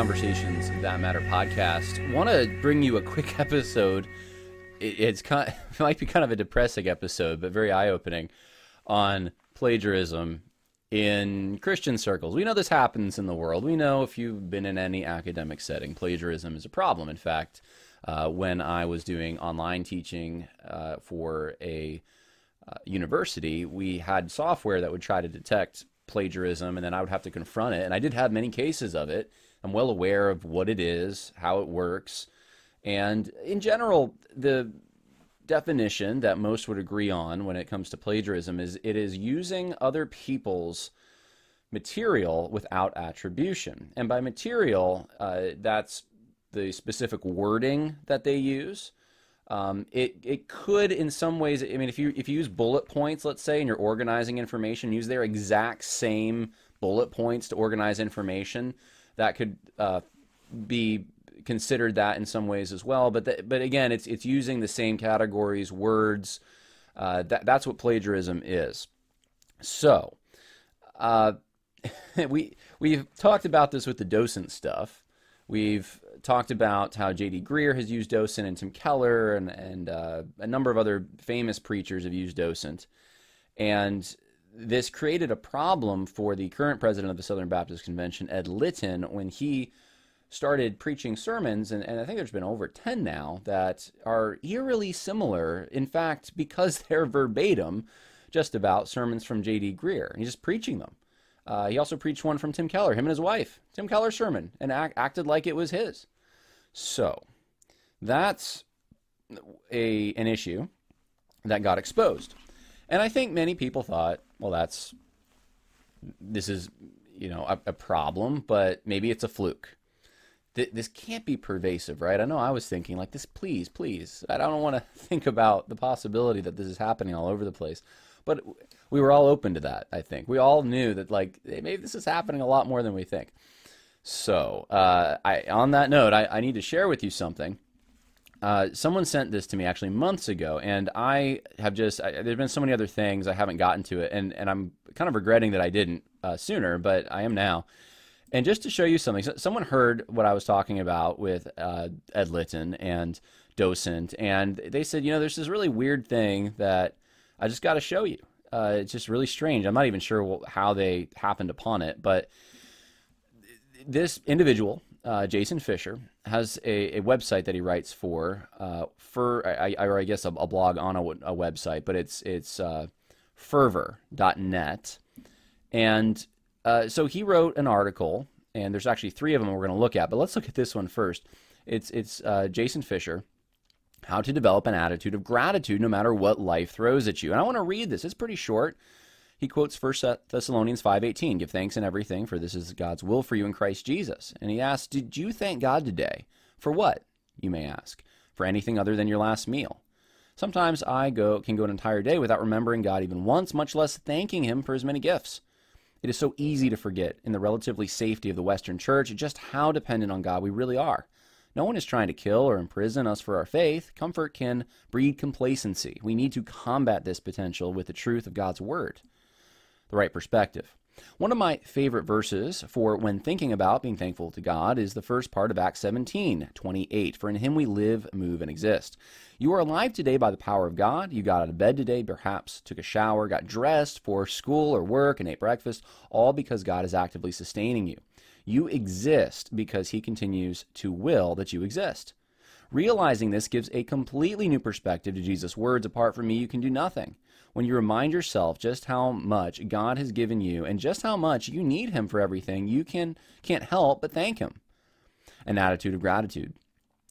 Conversations That Matter podcast. Want to bring you a quick episode. It's kind of, it might be kind of a depressing episode, but very eye opening on plagiarism in Christian circles. We know this happens in the world. We know if you've been in any academic setting, plagiarism is a problem. In fact, uh, when I was doing online teaching uh, for a uh, university, we had software that would try to detect plagiarism, and then I would have to confront it. And I did have many cases of it. I'm well aware of what it is, how it works, and in general, the definition that most would agree on when it comes to plagiarism is it is using other people's material without attribution. And by material, uh, that's the specific wording that they use. Um, it it could in some ways. I mean, if you if you use bullet points, let's say, and you're organizing information, use their exact same bullet points to organize information. That could uh, be considered that in some ways as well. But the, but again, it's it's using the same categories, words. Uh, that that's what plagiarism is. So, uh, we we've talked about this with the docent stuff. We've talked about how J.D. Greear has used docent and Tim Keller and, and uh, a number of other famous preachers have used docent. And this created a problem for the current president of the Southern Baptist Convention, Ed Litton, when he started preaching sermons, and, and I think there's been over 10 now, that are eerily similar. In fact, because they're verbatim, just about sermons from J.D. Greear. He's just preaching them. Uh, he also preached one from Tim Keller, him and his wife, Tim Keller's sermon, and act, acted like it was his. So that's a an issue that got exposed, and I think many people thought, well, that's this is you know a, a problem, but maybe it's a fluke. Th- this can't be pervasive, right? I know I was thinking like this. Please, please, I don't want to think about the possibility that this is happening all over the place. But we were all open to that. I think we all knew that like maybe this is happening a lot more than we think. So, uh, I on that note, I, I, need to share with you something. Uh, someone sent this to me actually months ago, and I have just I, there's been so many other things I haven't gotten to it, and and I'm kind of regretting that I didn't uh, sooner, but I am now. And just to show you something, so, someone heard what I was talking about with uh, Ed Litton and docent, and they said, you know, there's this really weird thing that I just got to show you. Uh, it's just really strange. I'm not even sure how they happened upon it, but this individual, uh, Jason Fisher, has a, a, website that he writes for, uh, for I, I, or I guess a, a blog on a, a, website, but it's it's uh, fervor.net, and uh, so he wrote an article, and there's actually three of them we're going to look at, but let's look at this one first. It's it's uh, Jason Fisher how to develop an attitude of gratitude no matter what life throws at you. And I want to read this. It's pretty short. He quotes 1 Thessalonians 5:18, "Give thanks in everything, for this is God's will for you in Christ Jesus." And he asks, "Did you thank God today? For what?" You may ask. For anything other than your last meal. Sometimes I go can go an entire day without remembering God even once, much less thanking him for his many gifts. It is so easy to forget in the relatively safety of the Western church just how dependent on God we really are. No one is trying to kill or imprison us for our faith. Comfort can breed complacency. We need to combat this potential with the truth of God's Word, the right perspective. One of my favorite verses for when thinking about being thankful to God is the first part of Acts 17, 28. For in him we live, move, and exist. You are alive today by the power of God. You got out of bed today, perhaps took a shower, got dressed for school or work, and ate breakfast, all because God is actively sustaining you. You exist because He continues to will that you exist. Realizing this gives a completely new perspective to Jesus' words apart from me, you can do nothing. When you remind yourself just how much God has given you and just how much you need Him for everything, you can, can't help but thank Him. An attitude of gratitude.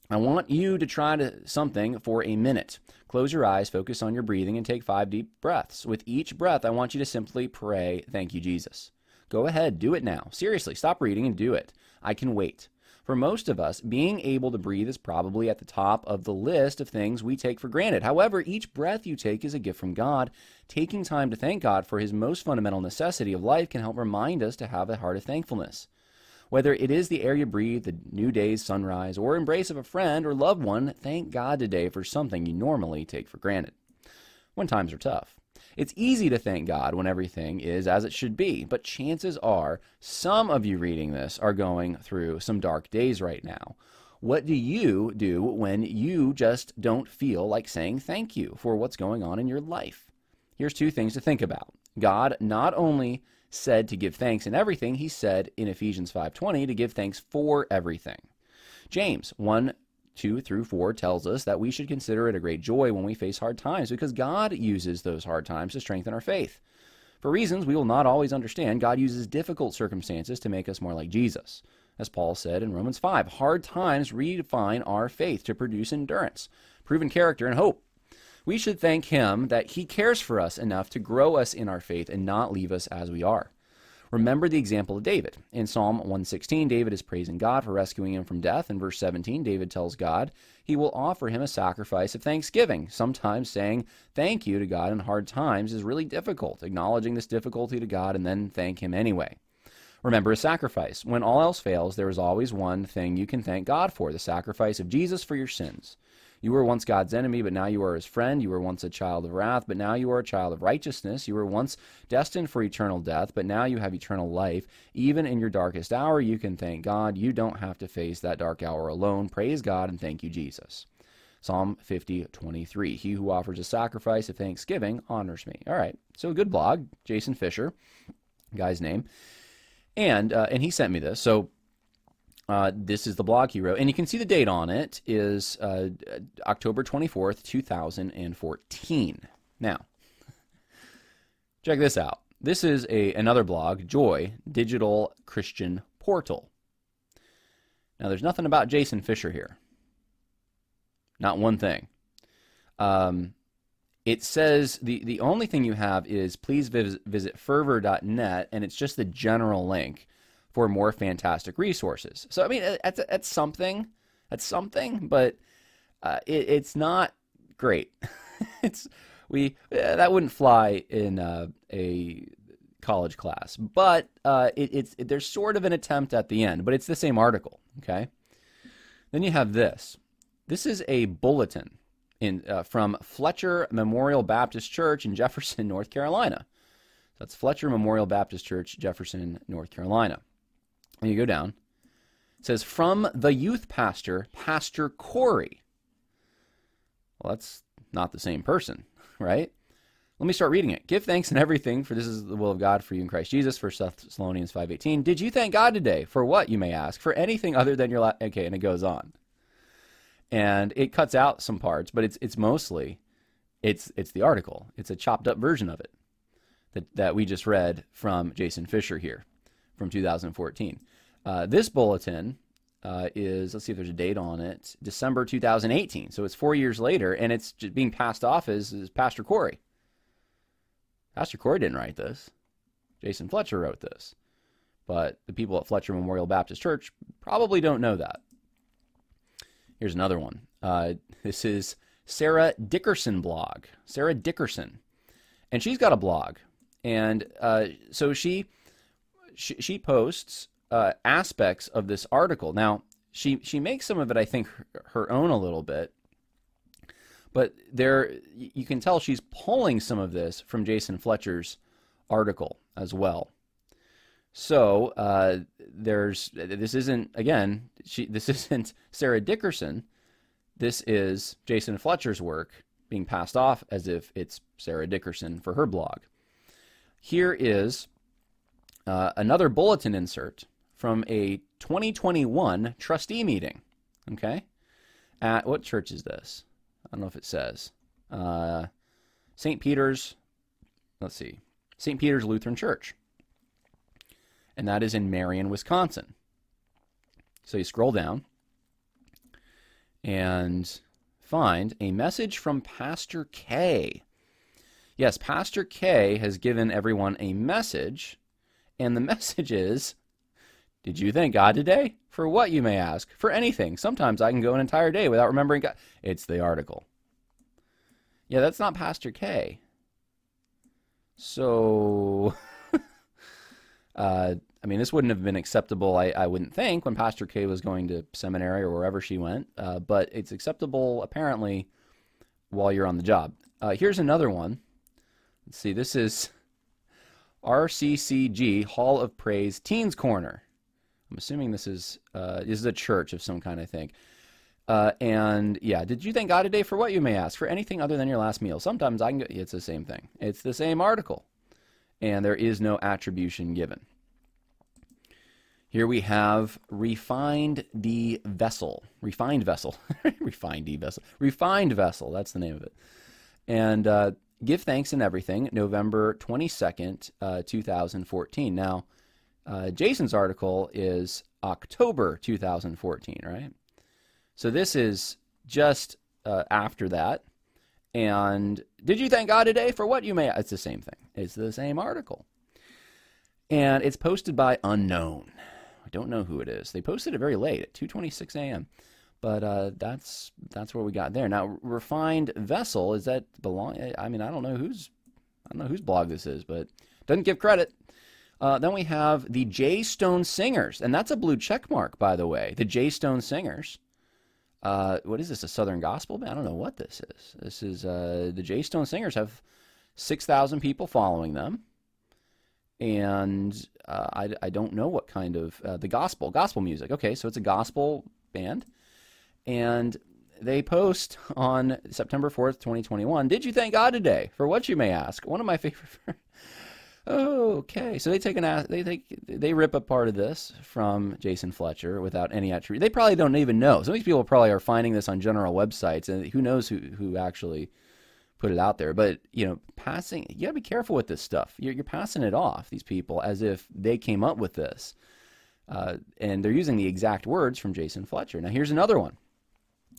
I want you to try to something for a minute. Close your eyes, focus on your breathing, and take five deep breaths. With each breath, I want you to simply pray, Thank you, Jesus. Go ahead, do it now. Seriously, stop reading and do it. I can wait. For most of us, being able to breathe is probably at the top of the list of things we take for granted. However, each breath you take is a gift from God. Taking time to thank God for his most fundamental necessity of life can help remind us to have a heart of thankfulness. Whether it is the air you breathe, the new day's sunrise, or embrace of a friend or loved one, thank God today for something you normally take for granted. When times are tough. It's easy to thank God when everything is as it should be, but chances are some of you reading this are going through some dark days right now. What do you do when you just don't feel like saying thank you for what's going on in your life? Here's two things to think about. God not only said to give thanks in everything, he said in Ephesians 5:20 to give thanks for everything. James 1 2 through 4 tells us that we should consider it a great joy when we face hard times because God uses those hard times to strengthen our faith. For reasons we will not always understand, God uses difficult circumstances to make us more like Jesus. As Paul said in Romans 5, hard times redefine our faith to produce endurance, proven character, and hope. We should thank Him that He cares for us enough to grow us in our faith and not leave us as we are. Remember the example of David. In Psalm 116, David is praising God for rescuing him from death. In verse 17, David tells God he will offer him a sacrifice of thanksgiving. Sometimes saying thank you to God in hard times is really difficult, acknowledging this difficulty to God and then thank him anyway. Remember a sacrifice. When all else fails, there is always one thing you can thank God for the sacrifice of Jesus for your sins. You were once God's enemy, but now you are his friend. You were once a child of wrath, but now you are a child of righteousness. You were once destined for eternal death, but now you have eternal life. Even in your darkest hour, you can thank God. You don't have to face that dark hour alone. Praise God and thank you, Jesus. Psalm 50, 23. He who offers a sacrifice of thanksgiving honors me. All right. So, good blog. Jason Fisher, guy's name. And, uh, and he sent me this. So, uh, this is the blog he wrote, and you can see the date on it is uh, October 24th, 2014. Now, check this out. This is a another blog, Joy Digital Christian Portal. Now, there's nothing about Jason Fisher here. Not one thing. Um, it says the, the only thing you have is please visit, visit fervor.net, and it's just the general link for more fantastic resources. So I mean, that's that's something, that's something, but uh, it, it's not great. it's we uh, that wouldn't fly in uh, a college class, but uh, it, it's it, there's sort of an attempt at the end, but it's the same article. Okay. Then you have this. This is a bulletin in uh, from Fletcher Memorial Baptist Church in Jefferson, North Carolina. That's Fletcher Memorial Baptist Church, Jefferson, North Carolina. And you go down. It says, From the youth pastor, Pastor Corey. Well, that's not the same person, right? Let me start reading it. Give thanks in everything, for this is the will of God for you in Christ Jesus. For Thessalonians 5.18. Did you thank God today? For what, you may ask? For anything other than your... La-? Okay, and it goes on. And it cuts out some parts, but it's it's mostly it's it's the article. It's a chopped up version of it that, that we just read from Jason Fisher here from 2014. Uh, this bulletin uh, is, let's see if there's a date on it, December 2018. So it's four years later, and it's being passed off as, as Pastor Corey. Pastor Corey didn't write this. Jason Fletcher wrote this. But the people at Fletcher Memorial Baptist Church probably don't know that. Here's another one. Uh, this is Sarah Dickerson blog. Sarah Dickerson. And she's got a blog. And uh, so she, she, she posts uh, aspects of this article. Now, she she makes some of it, I think, her, her own a little bit, but there you can tell she's pulling some of this from Jason Fletcher's article as well. So uh, there's this isn't again she this isn't Sarah Dickerson. This is Jason Fletcher's work being passed off as if it's Sarah Dickerson for her blog. Here is uh, another bulletin insert from a 2021 trustee meeting. Okay? At what church is this? I don't know if it says. Uh, St. Peter's, let's see, St. Peter's Lutheran Church. And that is in Marion, Wisconsin. So you scroll down and find a message from Pastor K. Yes, Pastor K has given everyone a message, and the message is did you thank God today? For what, you may ask? For anything. Sometimes I can go an entire day without remembering God. It's the article. Yeah, that's not Pastor K. So, uh, I mean, this wouldn't have been acceptable, I, I, wouldn't think, when Pastor K was going to seminary or wherever she went, uh, but it's acceptable apparently while you're on the job. Uh, here's another one Let's see. This is RCCG Hall of Praise Teens Corner. I'm assuming this is uh, this is a church of some kind, I think. Uh, and yeah, did you thank God today for what you may ask? For anything other than your last meal. Sometimes I can. Get, it's the same thing. It's the same article, and there is no attribution given. Here we have refined the vessel, refined vessel, refined the vessel, refined vessel. That's the name of it. And uh, give thanks in everything. November twenty second, uh, two thousand fourteen. Now, uh, Jason's article is October two thousand fourteen, right? So this is just uh, after that. And did you thank God today for what you may? It's the same thing. It's the same article. And it's posted by unknown. I don't know who it is. They posted it very late at 2:26 a.m. But uh, that's that's where we got there. Now, refined vessel is that belong? I mean, I don't know whose I don't know whose blog this is, but doesn't give credit. Uh, then we have the J Stone Singers, and that's a blue check mark, by the way. The J Stone Singers. Uh, what is this? A Southern Gospel band? I don't know what this is. This is uh, the J Stone Singers have six thousand people following them and uh, I, I don't know what kind of uh, the gospel gospel music. Okay, so it's a gospel band, and they post on September fourth, twenty twenty one. Did you thank God today for what you may ask? One of my favorite. okay, so they take an they take they rip a part of this from Jason Fletcher without any attribute. They probably don't even know. Some of these people probably are finding this on general websites, and who knows who who actually put it out there. But you know, passing you gotta be careful with this stuff. You're, you're passing it off these people as if they came up with this, uh, and they're using the exact words from Jason Fletcher. Now here's another one,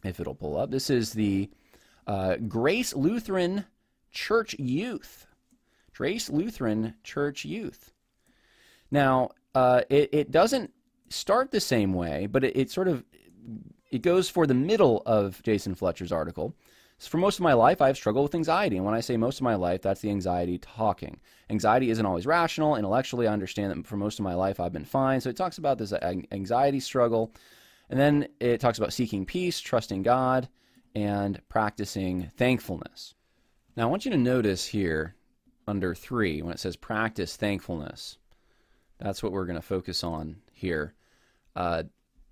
if it'll pull up. This is the uh, Grace Lutheran Church Youth. Grace Lutheran Church Youth. Now uh, it, it doesn't start the same way, but it, it sort of it goes for the middle of Jason Fletcher's article for most of my life, I've struggled with anxiety. And when I say most of my life, that's the anxiety talking. Anxiety isn't always rational. Intellectually, I understand that for most of my life, I've been fine. So it talks about this anxiety struggle. And then it talks about seeking peace, trusting God, and practicing thankfulness. Now, I want you to notice here under three, when it says practice thankfulness, that's what we're going to focus on here. Uh,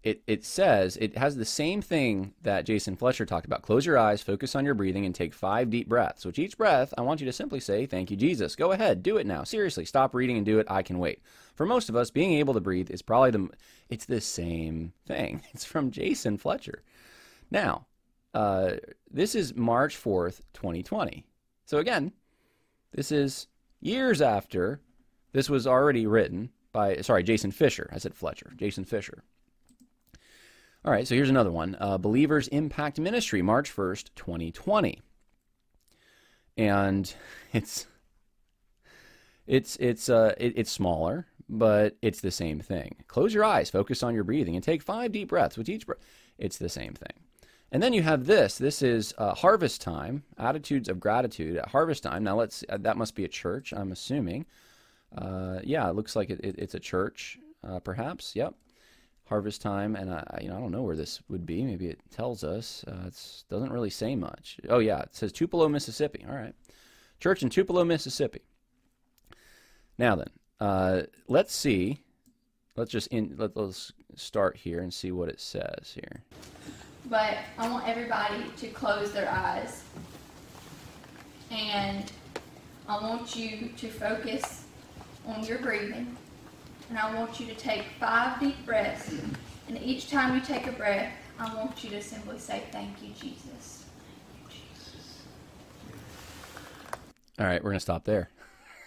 it, it says it has the same thing that Jason Fletcher talked about. Close your eyes, focus on your breathing, and take five deep breaths. Which each breath, I want you to simply say, Thank you, Jesus. Go ahead, do it now. Seriously, stop reading and do it. I can wait. For most of us, being able to breathe is probably the. It's the same thing. It's from Jason Fletcher. Now, uh, this is March 4th, 2020. So again, this is years after this was already written by, sorry, Jason Fisher. I said Fletcher. Jason Fisher. All right, so here's another one uh, Believers Impact Ministry, March 1st, 2020. And it's. It's it's uh it, it's smaller, but it's the same thing. Close your eyes, focus on your breathing, and take five deep breaths with each breath. It's the same thing. And then you have this. This is uh, harvest time. Attitudes of gratitude at harvest time. Now let's. Uh, that must be a church. I'm assuming. Uh, yeah, it looks like it, it, it's a church, uh, perhaps. Yep harvest time, and I, you know, I don't know where this would be. Maybe it tells us. Uh, it doesn't really say much. Oh yeah, it says Tupelo, Mississippi. All right, church in Tupelo, Mississippi. Now then, uh, let's see. Let's just in, let, let's start here and see what it says here. But I want everybody to close their eyes, and I want you to focus on your breathing and I want you to take five deep breaths. And each time you take a breath, I want you to simply say, Thank you, Jesus. All right, we're going to stop there.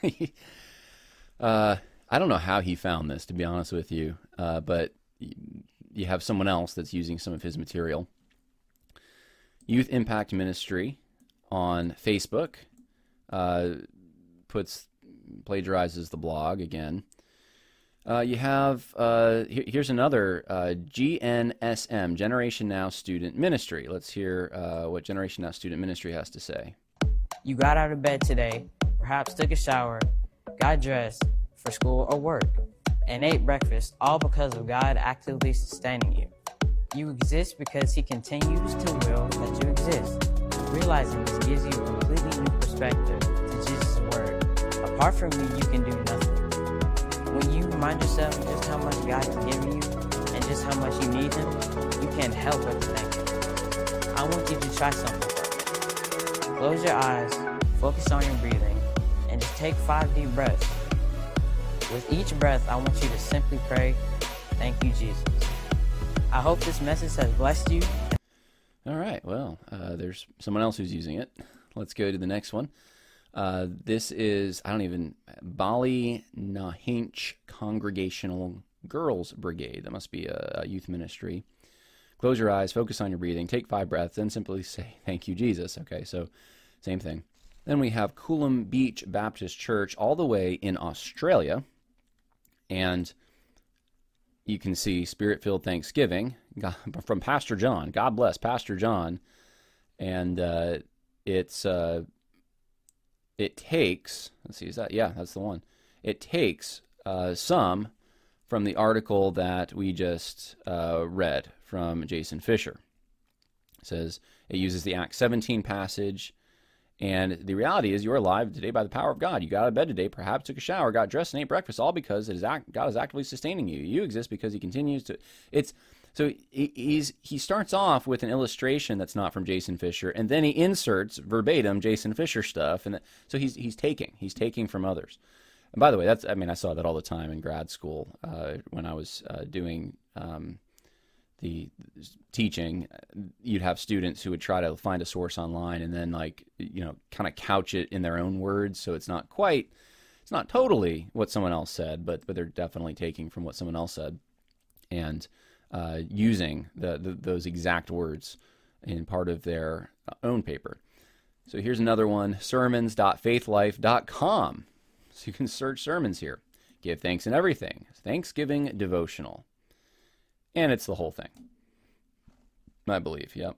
uh, I don't know how he found this, to be honest with you, uh, but you have someone else that's using some of his material. Youth Impact Ministry on Facebook uh, puts plagiarizes the blog again. Uh, you have uh, here's another uh, GNSM Generation Now Student Ministry. Let's hear uh, what Generation Now Student Ministry has to say. You got out of bed today, perhaps took a shower, got dressed for school or work, and ate breakfast, all because of God actively sustaining you. You exist because He continues to will that you exist. Realizing this gives you a completely new perspective to Jesus' word. Apart from me, you can do nothing. When you remind yourself just how much God has given you and just how much you need Him, you can't help but thank Him. I want you to try something. Close your eyes, focus on your breathing, and just take five deep breaths. With each breath, I want you to simply pray, Thank you, Jesus. I hope this message has blessed you. All right. Well, uh, there's someone else who's using it. Let's go to the next one. Uh, this is, I don't even, Bali Nahinch Congregational Girls Brigade. That must be a, a youth ministry. Close your eyes, focus on your breathing, take five breaths, then simply say, Thank you, Jesus. Okay, so same thing. Then we have Coolum Beach Baptist Church, all the way in Australia. And you can see Spirit filled Thanksgiving from Pastor John. God bless Pastor John. And uh, it's uh, it takes let's see is that yeah that's the one. It takes uh, some from the article that we just uh, read from Jason Fisher. It says it uses the Acts 17 passage. And the reality is, you are alive today by the power of God. You got out of bed today, perhaps took a shower, got dressed, and ate breakfast, all because act, God is actively sustaining you. You exist because He continues to. It's so he, he's he starts off with an illustration that's not from Jason Fisher, and then he inserts verbatim Jason Fisher stuff, and so he's he's taking he's taking from others. And by the way, that's I mean I saw that all the time in grad school uh, when I was uh, doing. Um, the teaching, you'd have students who would try to find a source online and then like you know kind of couch it in their own words, so it's not quite, it's not totally what someone else said, but but they're definitely taking from what someone else said, and uh, using the, the, those exact words in part of their own paper. So here's another one: sermons.faithlife.com. So you can search sermons here. Give thanks in everything. Thanksgiving devotional. And it's the whole thing. I believe, yep.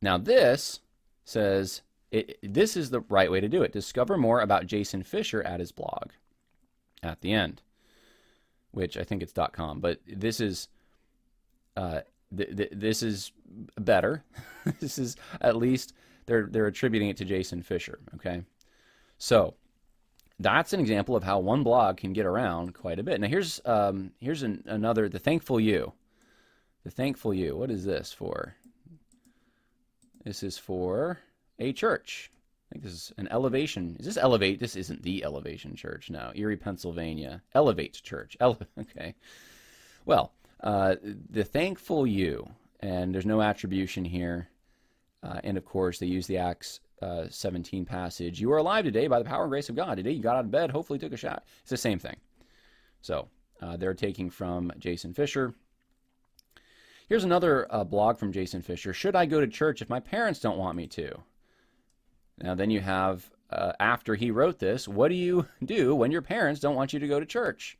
Now, this says it, this is the right way to do it. Discover more about Jason Fisher at his blog at the end, which I think it's .com, but this is uh, th- th- this is better. this is at least they're they're attributing it to Jason Fisher. Okay, so that's an example of how one blog can get around quite a bit. Now here's um, here's an, another the thankful you, the thankful you. What is this for? This is for a church. I think this is an elevation. Is this elevate? This isn't the elevation church. No, Erie, Pennsylvania. Elevate Church. Ele- okay. Well, uh, the thankful you, and there's no attribution here. Uh, and of course, they use the Acts uh, 17 passage. You are alive today by the power and grace of God. Today you got out of bed, hopefully took a shot. It's the same thing. So uh, they're taking from Jason Fisher. Here's another uh, blog from Jason Fisher. Should I go to church if my parents don't want me to? Now, then you have, after he wrote this, what do you do when your parents don't want you to go to church?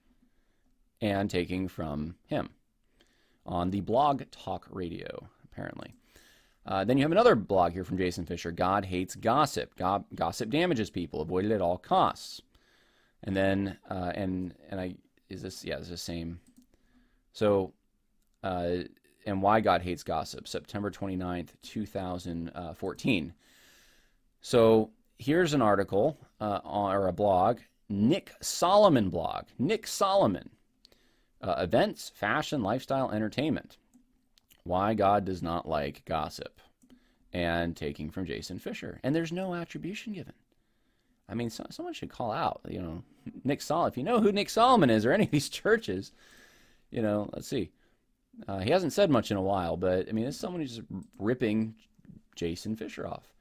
And taking from him on the blog talk radio, apparently. Uh, then you have another blog here from Jason Fisher God hates gossip. Gossip damages people. Avoid it at all costs. And then, uh, and, and I, is this, yeah, it's the same. So, uh, and why God hates gossip, September 29th, 2014. So here's an article uh, or a blog, Nick Solomon blog. Nick Solomon, uh, events, fashion, lifestyle, entertainment. Why God Does Not Like Gossip, and taking from Jason Fisher. And there's no attribution given. I mean, so, someone should call out, you know, Nick Solomon. If you know who Nick Solomon is or any of these churches, you know, let's see. Uh, he hasn't said much in a while, but I mean, it's someone who's ripping Jason Fisher off.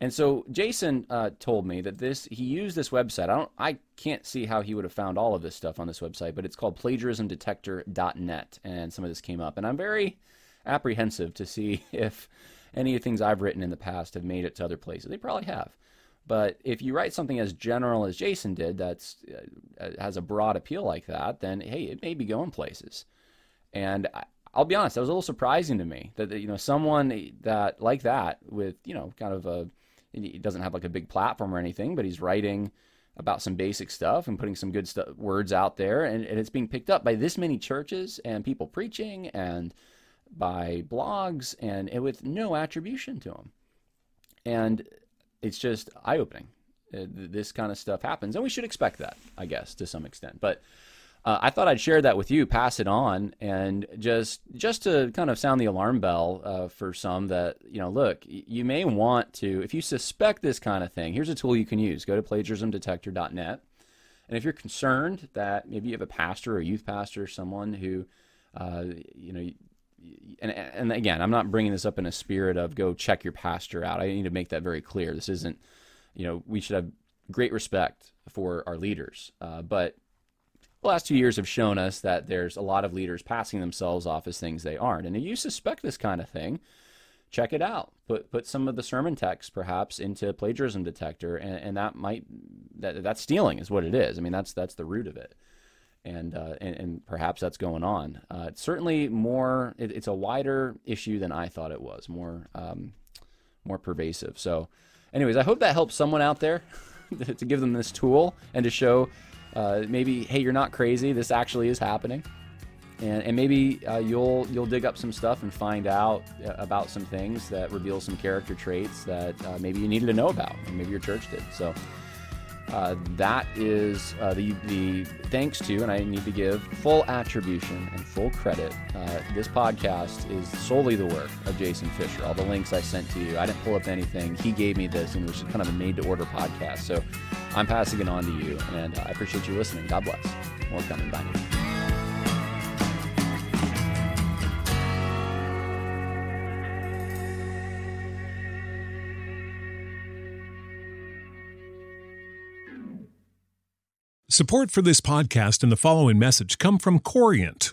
And so Jason uh, told me that this he used this website. I don't I can't see how he would have found all of this stuff on this website, but it's called plagiarismdetector.net and some of this came up and I'm very apprehensive to see if any of the things I've written in the past have made it to other places. They probably have. But if you write something as general as Jason did that's uh, has a broad appeal like that, then hey, it may be going places. And I, I'll be honest, that was a little surprising to me that you know someone that like that with you know kind of a he doesn't have like a big platform or anything, but he's writing about some basic stuff and putting some good words out there, and, and it's being picked up by this many churches and people preaching and by blogs, and, and with no attribution to him. and it's just eye opening. Uh, this kind of stuff happens, and we should expect that, I guess, to some extent. But uh, I thought I'd share that with you, pass it on, and just just to kind of sound the alarm bell uh, for some that you know, look, you may want to, if you suspect this kind of thing, here's a tool you can use. Go to plagiarismdetector.net, and if you're concerned that maybe you have a pastor or youth pastor, or someone who, uh, you know. And, and again, I'm not bringing this up in a spirit of go check your pastor out. I need to make that very clear. This isn't, you know, we should have great respect for our leaders, uh, but the last two years have shown us that there's a lot of leaders passing themselves off as things they aren't. And if you suspect this kind of thing, check it out. Put put some of the sermon text perhaps into plagiarism detector, and, and that might that that's stealing is what it is. I mean that's that's the root of it, and uh, and, and, perhaps that's going on. Uh, it's certainly more. It, it's a wider issue than I thought it was. More um, more pervasive. So, anyways, I hope that helps someone out there to give them this tool and to show uh, maybe hey you're not crazy this actually is happening and, and maybe uh, you'll you'll dig up some stuff and find out uh, about some things that reveal some character traits that uh, maybe you needed to know about and maybe your church did so uh, that is uh, the, the thanks to, and I need to give full attribution and full credit. Uh, this podcast is solely the work of Jason Fisher. All the links I sent to you, I didn't pull up anything. He gave me this, and it was kind of a made to order podcast. So I'm passing it on to you, and I appreciate you listening. God bless. More coming. Bye. Support for this podcast and the following message come from Corient.